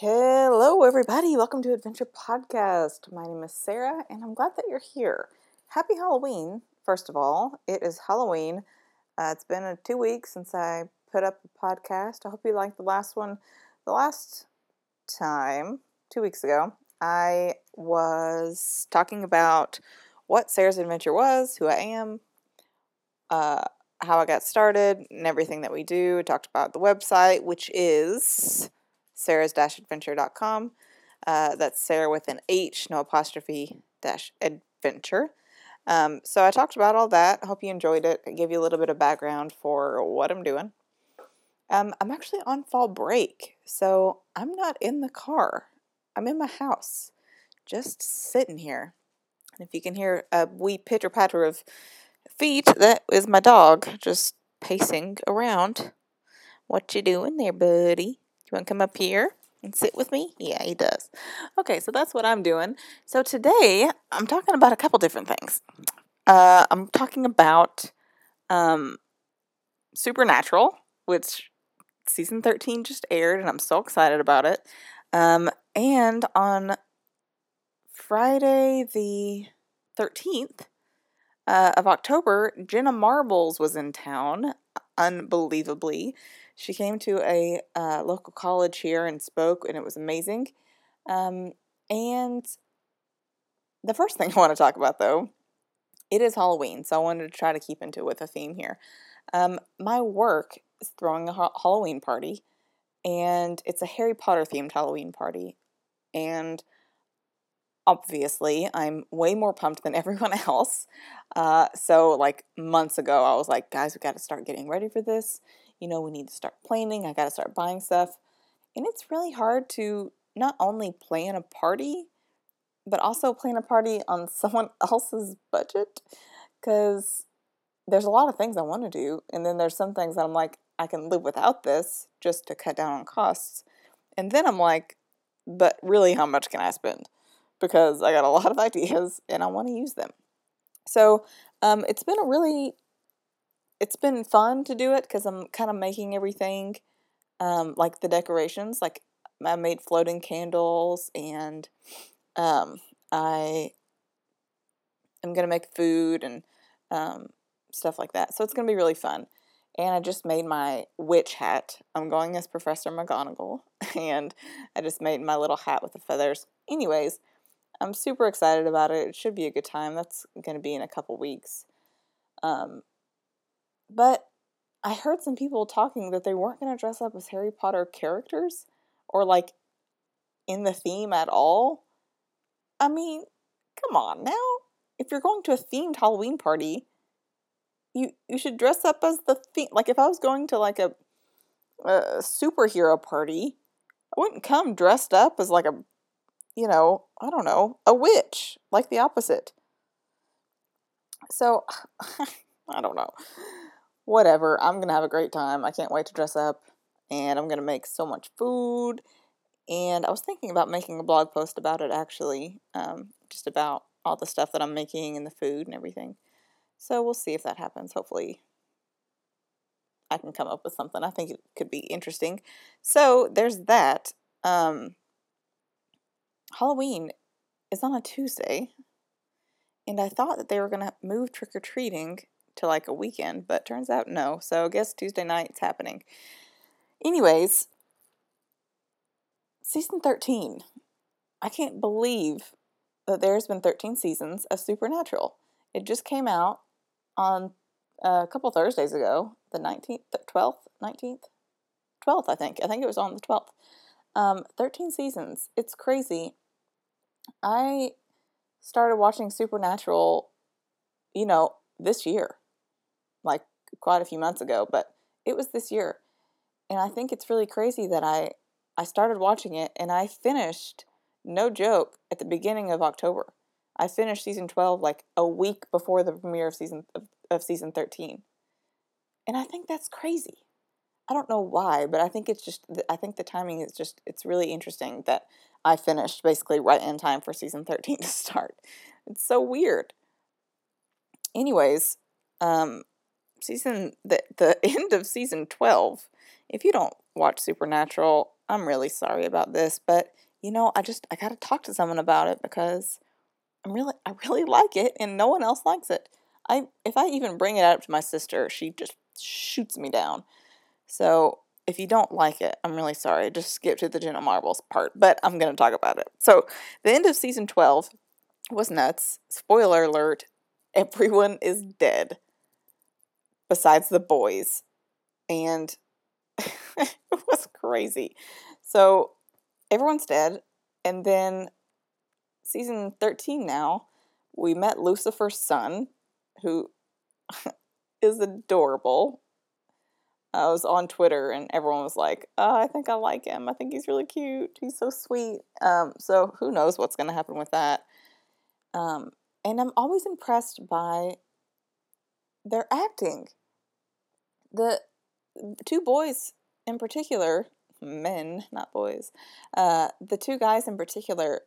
Hello, everybody. Welcome to Adventure Podcast. My name is Sarah, and I'm glad that you're here. Happy Halloween, first of all. It is Halloween. Uh, it's been two weeks since I put up a podcast. I hope you liked the last one. The last time, two weeks ago, I was talking about what Sarah's Adventure was, who I am, uh, how I got started, and everything that we do. I talked about the website, which is sarahs-adventure.com. Uh, that's Sarah with an H, no apostrophe, dash adventure. Um, so I talked about all that. Hope you enjoyed it. I gave you a little bit of background for what I'm doing. Um, I'm actually on fall break, so I'm not in the car. I'm in my house, just sitting here. And if you can hear a wee pitter patter of feet, that is my dog just pacing around. What you doing there, buddy? You want to come up here and sit with me? Yeah, he does. Okay, so that's what I'm doing. So today I'm talking about a couple different things. Uh, I'm talking about um, Supernatural, which season 13 just aired, and I'm so excited about it. Um, and on Friday the 13th uh, of October, Jenna Marbles was in town, unbelievably. She came to a uh, local college here and spoke, and it was amazing. Um, and the first thing I want to talk about, though, it is Halloween, so I wanted to try to keep into it with a theme here. Um, my work is throwing a ha- Halloween party, and it's a Harry Potter themed Halloween party. And obviously, I'm way more pumped than everyone else. Uh, so, like months ago, I was like, guys, we got to start getting ready for this you know, we need to start planning. I got to start buying stuff. And it's really hard to not only plan a party, but also plan a party on someone else's budget because there's a lot of things I want to do. And then there's some things that I'm like, I can live without this just to cut down on costs. And then I'm like, but really, how much can I spend? Because I got a lot of ideas and I want to use them. So um, it's been a really it's been fun to do it because I'm kind of making everything um, like the decorations. Like I made floating candles and um, I am gonna make food and um, stuff like that. So it's gonna be really fun. And I just made my witch hat. I'm going as Professor McGonagall, and I just made my little hat with the feathers. Anyways, I'm super excited about it. It should be a good time. That's to be in a couple weeks. Um, but I heard some people talking that they weren't going to dress up as Harry Potter characters or like in the theme at all. I mean, come on now. If you're going to a themed Halloween party, you you should dress up as the theme. Like if I was going to like a, a superhero party, I wouldn't come dressed up as like a, you know, I don't know, a witch, like the opposite. So, I don't know whatever. I'm going to have a great time. I can't wait to dress up and I'm going to make so much food. And I was thinking about making a blog post about it actually, um, just about all the stuff that I'm making and the food and everything. So we'll see if that happens. Hopefully, I can come up with something. I think it could be interesting. So there's that. Um, Halloween is on a Tuesday, and I thought that they were going to move trick or treating to like a weekend, but turns out no. So I guess Tuesday night it's happening. Anyways, season 13. I can't believe that there's been 13 seasons of Supernatural. It just came out on a couple Thursdays ago, the 19th, 12th, 19th, 12th, I think. I think it was on the 12th. Um, 13 seasons. It's crazy. I started watching Supernatural, you know, this year like quite a few months ago, but it was this year. And I think it's really crazy that I I started watching it and I finished no joke at the beginning of October. I finished season 12 like a week before the premiere of season of, of season 13. And I think that's crazy. I don't know why, but I think it's just I think the timing is just it's really interesting that I finished basically right in time for season 13 to start. It's so weird. Anyways, um season the the end of season 12 if you don't watch supernatural I'm really sorry about this, but you know, I just I got to talk to someone about it because I'm really I really like it and no one else likes it. I if I even bring it up to my sister, she just shoots me down. So, if you don't like it, I'm really sorry. Just skip to the Jenna Marbles part, but I'm to talk about it. So, the end of season 12 was nuts. Spoiler alert, everyone is dead besides the boys. And it was crazy. So, everyone's dead and then season 13 now, we met Lucifer's son, who is adorable. I was on Twitter and everyone was like, oh, I think I like him. I think he's really cute. He's so sweet. Um, so who knows what's going to happen with that. Um, and I'm always impressed by their acting. The two boys in particular, men, not boys, uh, the two guys in particular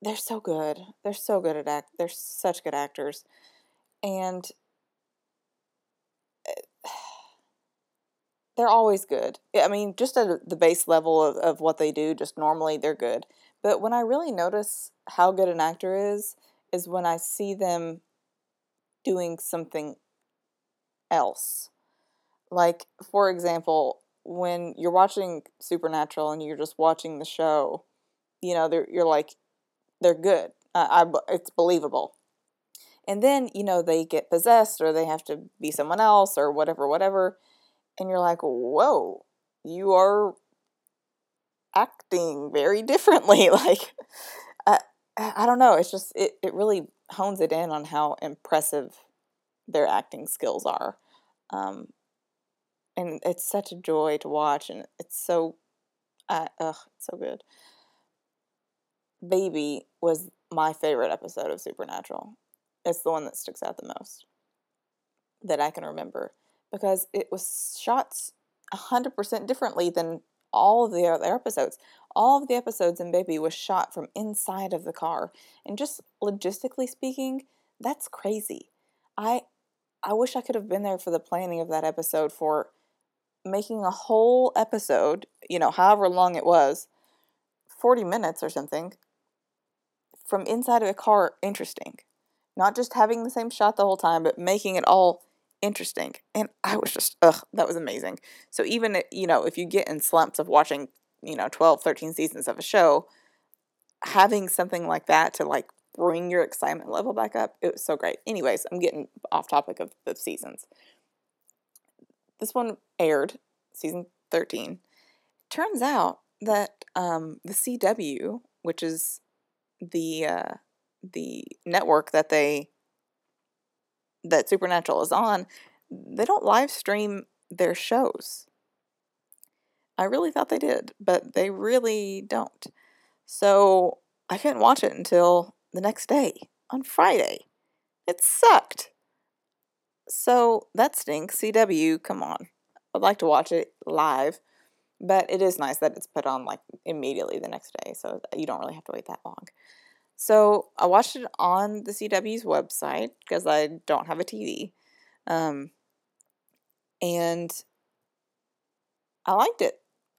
they're so good. They're so good at act. They're such good actors, and eh, they're always good. I mean, just at the base level of, of what they do, just normally they're good. But when I really notice how good an actor is, is when I see them doing something else. Like, for example, when you're watching Supernatural and you're just watching the show, you know, you're like, they're good. I, it's believable. And then, you know, they get possessed or they have to be someone else or whatever, whatever. And you're like, whoa, you are acting very differently. like, I, I don't know. It's just, it, it really hones it in on how impressive their acting skills are. Um, and it's such a joy to watch, and it's so, uh, ugh, it's so good. Baby was my favorite episode of Supernatural. It's the one that sticks out the most that I can remember because it was shot 100% differently than all of the other episodes. All of the episodes in Baby was shot from inside of the car. And just logistically speaking, that's crazy. I I wish I could have been there for the planning of that episode for making a whole episode, you know, however long it was, 40 minutes or something, from inside of a car interesting. Not just having the same shot the whole time, but making it all interesting. And I was just, ugh, that was amazing. So even, you know, if you get in slumps of watching, you know, 12, 13 seasons of a show, having something like that to like bring your excitement level back up, it was so great. Anyways, I'm getting off topic of the seasons. This one aired, season 13. Turns out that um, the CW, which is the uh, the network that they that Supernatural is on, they don't live stream their shows. I really thought they did, but they really don't. So I couldn't watch it until the next day on Friday. It sucked. So that stinks. CW, come on. I'd like to watch it live, but it is nice that it's put on like immediately the next day, so you don't really have to wait that long. So I watched it on the CW's website because I don't have a TV. Um, and I liked it.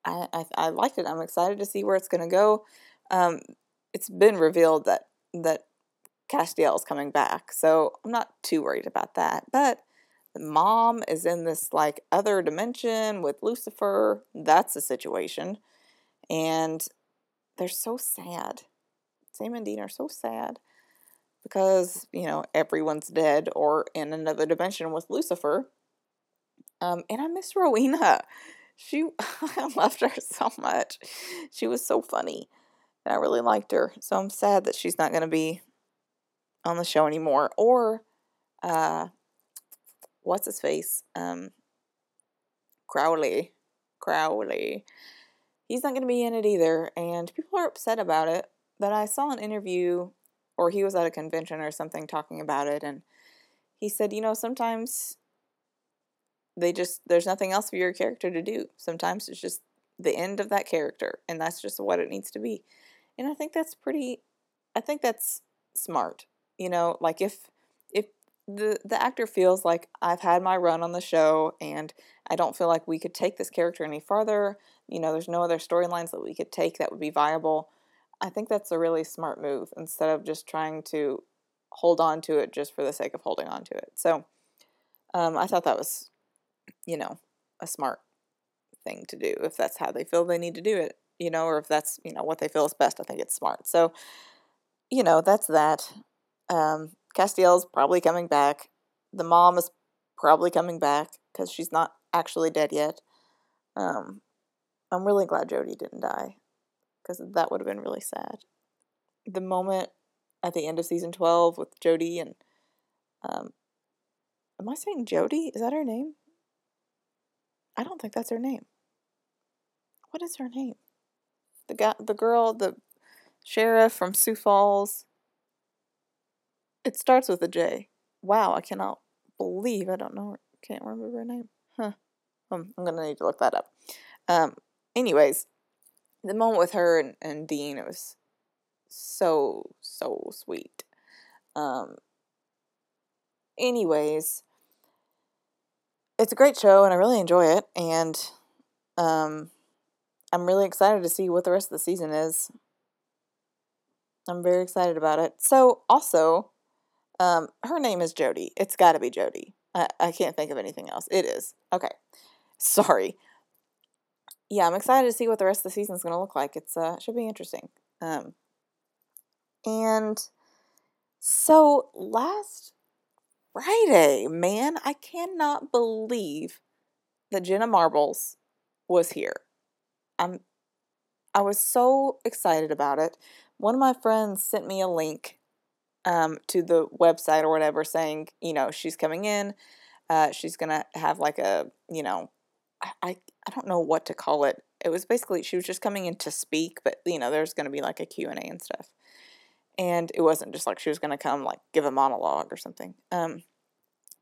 I, I, I liked it. I'm excited to see where it's going to go. Um, it's been revealed that that Castiel is coming back, so I'm not too worried about that. But the mom is in this like other dimension with Lucifer. That's a situation, and they're so sad. Sam and Dean are so sad because you know everyone's dead or in another dimension with Lucifer. Um, and I miss Rowena. She, I loved her so much. She was so funny, and I really liked her. So I'm sad that she's not going to be on the show anymore. Or, uh, what's his face? Um, Crowley. Crowley. He's not going to be in it either, and people are upset about it. But I saw an interview, or he was at a convention or something talking about it, and he said, you know, sometimes they just, there's nothing else for your character to do. Sometimes it's just the end of that character, and that's just what it needs to be. And I think that's pretty, I think that's smart. You know, like if, if the, the actor feels like I've had my run on the show and I don't feel like we could take this character any farther, you know, there's no other storylines that we could take that would be viable. I think that's a really smart move instead of just trying to hold on to it just for the sake of holding on to it. So um, I thought that was, you know, a smart thing to do if that's how they feel they need to do it, you know, or if that's, you know, what they feel is best. I think it's smart. So, you know, that's that. Um, Castiel's probably coming back. The mom is probably coming back because she's not actually dead yet. Um, I'm really glad Jody didn't die because that would have been really sad. The moment at the end of season 12 with Jody and um, am I saying Jody? Is that her name? I don't think that's her name. What is her name? The guy, the girl, the sheriff from Sioux Falls. It starts with a J. Wow, I cannot believe I don't know. Can't remember her name. Huh. Um, I'm gonna need to look that up. Um. Anyways, the moment with her and, and Dean, it was so so sweet. Um. Anyways, it's a great show and I really enjoy it and um I'm really excited to see what the rest of the season is. I'm very excited about it. So, also, um, her name is Jody. It's got to be Jody. I, I can't think of anything else. It is. Okay. Sorry. Yeah, I'm excited to see what the rest of the season is going to look like. It's uh, should be interesting. Um, and so last Friday, man, I cannot believe that Jenna Marbles was here. I'm I was so excited about it. One of my friends sent me a link um, to the website or whatever saying, you know, she's coming in. Uh, she's going to have like a, you know, I, I, don't know what to call it. It was basically, she was just coming in to speak, but, you know, there's going to be like a Q&A and stuff. And it wasn't just like she was going to come like give a monologue or something. Um,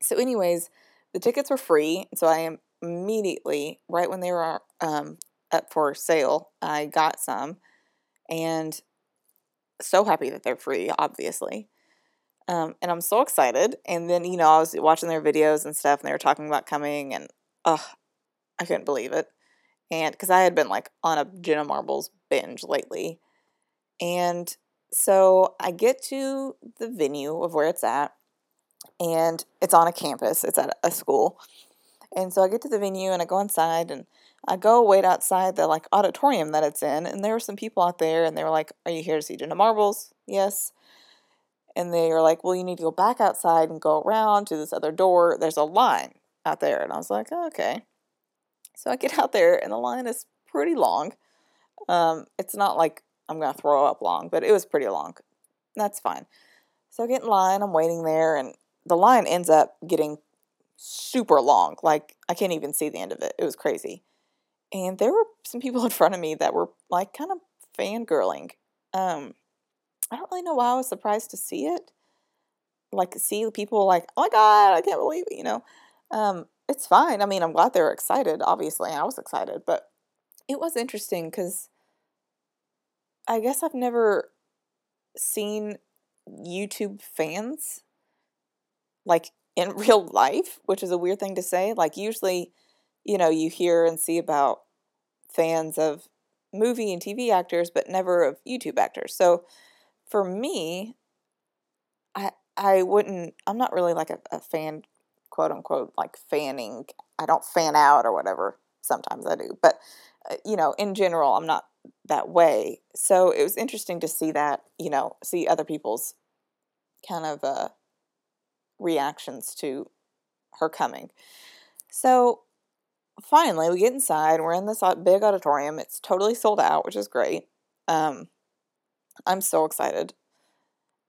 so anyways, the tickets were free. So I immediately, right when they were um, up for sale, I got some. And so happy that they're free, obviously. Um, and I'm so excited. And then, you know, I was watching their videos and stuff, and they were talking about coming, and oh, I couldn't believe it. And because I had been like on a Jenna Marbles binge lately. And so I get to the venue of where it's at, and it's on a campus, it's at a school. And so I get to the venue and I go inside and I go wait outside the like auditorium that it's in, and there were some people out there, and they were like, "Are you here to see Jenna Marbles?" Yes. And they were like, "Well, you need to go back outside and go around to this other door. There's a line out there." And I was like, oh, "Okay." So I get out there, and the line is pretty long. Um, it's not like I'm gonna throw up long, but it was pretty long. That's fine. So I get in line. I'm waiting there, and the line ends up getting super long. Like I can't even see the end of it. It was crazy and there were some people in front of me that were like kind of fangirling. Um, I don't really know why I was surprised to see it. Like see the people like, oh my god, I can't believe it. You know, um, it's fine. I mean, I'm glad they were excited. Obviously, I was excited, but it was interesting because I guess I've never seen YouTube fans like in real life, which is a weird thing to say. Like usually you know, you hear and see about fans of movie and TV actors, but never of YouTube actors. So for me, I I wouldn't. I'm not really like a, a fan, quote unquote, like fanning. I don't fan out or whatever. Sometimes I do, but uh, you know, in general, I'm not that way. So it was interesting to see that. You know, see other people's kind of uh, reactions to her coming. So finally, we get inside. We're in this big auditorium. It's totally sold out, which is great. Um, I'm so excited.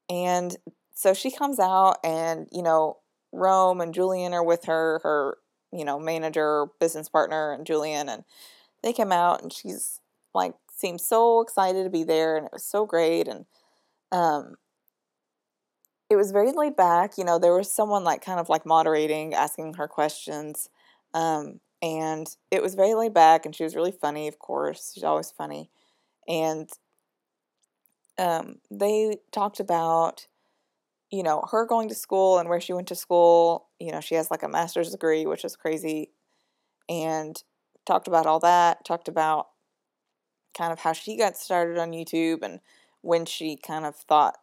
And so she comes out, and you know, Rome and Julien are with her, her you know manager, business partner, and Julien, and they come out, and she's like seems so excited to be there, and it was so great, and um, it was very laid back. You know, there was someone like kind of like moderating, asking her questions. Um, and it was very laid back and she was really funny of course she's always funny and um, they talked about you know her going to school and where she went to school you know she has like a master's degree which is crazy and talked about all that talked about kind of how she got started on YouTube and when she kind of thought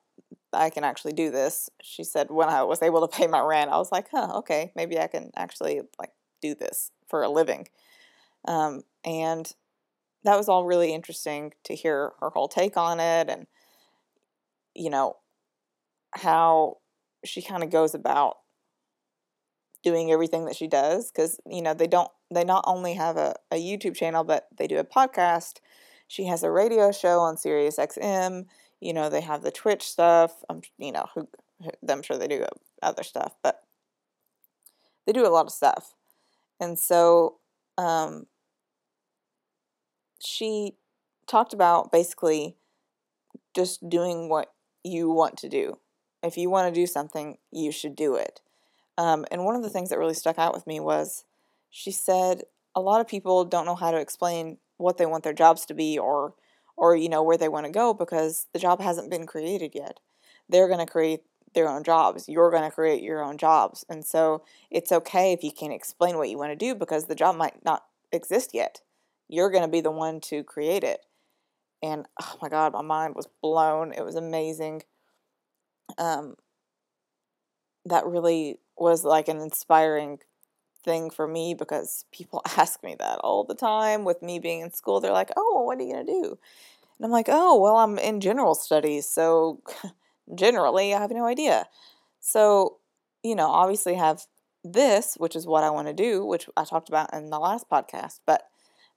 I can actually do this. She said when I was able to pay my rent, I was like, huh, okay, maybe I can actually like do this for a living. Um, and that was all really interesting to hear her whole take on it and you know how she kind of goes about doing everything that she does because you know they don't they not only have a, a youtube channel but they do a podcast she has a radio show on sirius xm you know they have the twitch stuff i'm you know who i'm sure they do other stuff but they do a lot of stuff and so um, she talked about basically just doing what you want to do. If you want to do something, you should do it. Um, and one of the things that really stuck out with me was she said a lot of people don't know how to explain what they want their jobs to be or or you know where they want to go because the job hasn't been created yet. They're going to create their own jobs. You're going to create your own jobs. And so it's okay if you can't explain what you want to do because the job might not exist yet. You're going to be the one to create it. And oh my God, my mind was blown. It was amazing. Um, that really was like an inspiring thing for me because people ask me that all the time with me being in school. They're like, oh, what are you going to do? And I'm like, oh, well, I'm in general studies. So generally, I have no idea. So, you know, obviously have this, which is what I want to do, which I talked about in the last podcast. But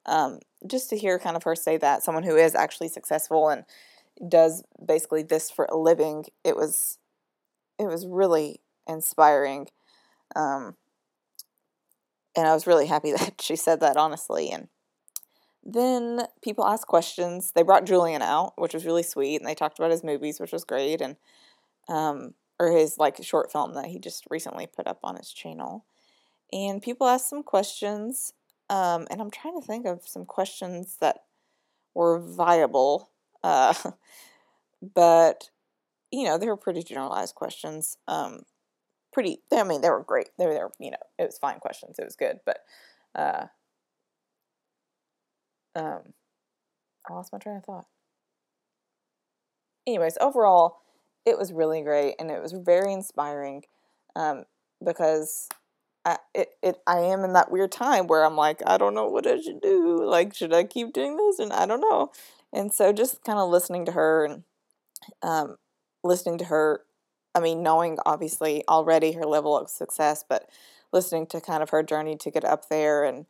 um, just to hear kind of her say that, someone who is actually successful and does basically this for a living, it was it was really inspiring. Um, and I was really happy that she said that honestly. And then people asked questions. They brought Julien out, which was really sweet, and they talked about his movies, which was great, and um, or his like short film that he just recently put up on his channel. And people asked some questions, um, and I'm trying to think of some questions that were viable, uh, but you know they were pretty generalized questions. Um, pretty, I mean, they were great. They were, they were, you know, it was fine questions. It was good, but. Uh, um, I lost my train of thought. Anyways, overall, it was really great and it was very inspiring um, because I, it, it, I am in that weird time where I'm like, I don't know what I should do. Like, should I keep doing this? And I don't know. And so just kind of listening to her and um, listening to her, I mean, knowing obviously already her level of success, but listening to kind of her journey to get up there and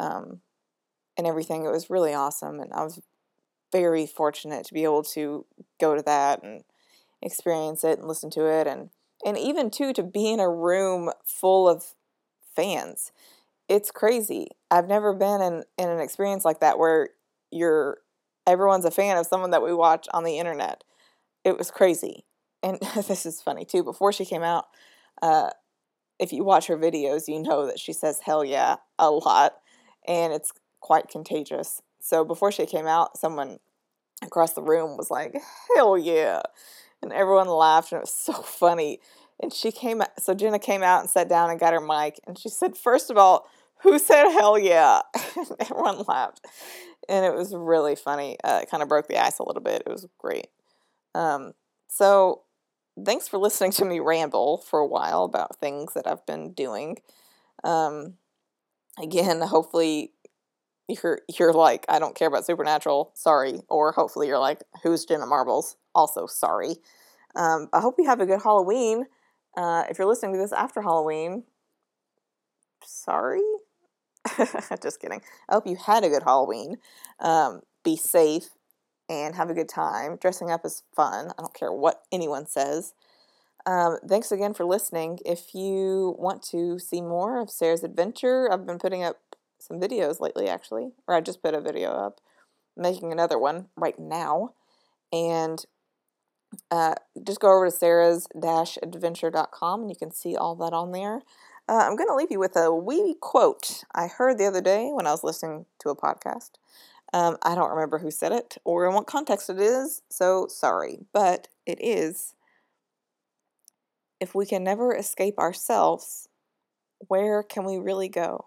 um, and everything. It was really awesome, and I was very fortunate to be able to go to that and experience it and listen to it, and and even too to be in a room full of fans. It's crazy. I've never been in, in an experience like that where you're everyone's a fan of someone that we watch on the internet. It was crazy. And this is funny too. Before she came out, uh, if you watch her videos, you know that she says hell yeah a lot. And it's quite contagious. So before she came out, someone across the room was like, hell yeah. And everyone laughed, and it was so funny. And she came, out so Jenna came out and sat down and got her mic, and she said, first of all, who said hell yeah? everyone laughed. And it was really funny. Uh, it kind of broke the ice a little bit. It was great. Um, so thanks for listening to me ramble for a while about things that I've been doing. Um, again, hopefully you're you're like I don't care about supernatural, sorry, or hopefully you're like who's Jenna Marbles, also sorry. Um, I hope you have a good Halloween. Uh, if you're listening to this after Halloween, sorry. Just kidding. I hope you had a good Halloween. Um, be safe and have a good time. Dressing up is fun. I don't care what anyone says. Um, thanks again for listening. If you want to see more of Sarah's adventure, I've been putting up some videos lately, actually, or I just put a video up, making another one right now. And uh, just go over to sarahs-adventure.com and you can see all that on there. Uh, I'm going to leave you with a wee quote I heard the other day when I was listening to a podcast. Um, I don't remember who said it or in what context it is, so sorry. But it is if we can never escape ourselves, where can we really go?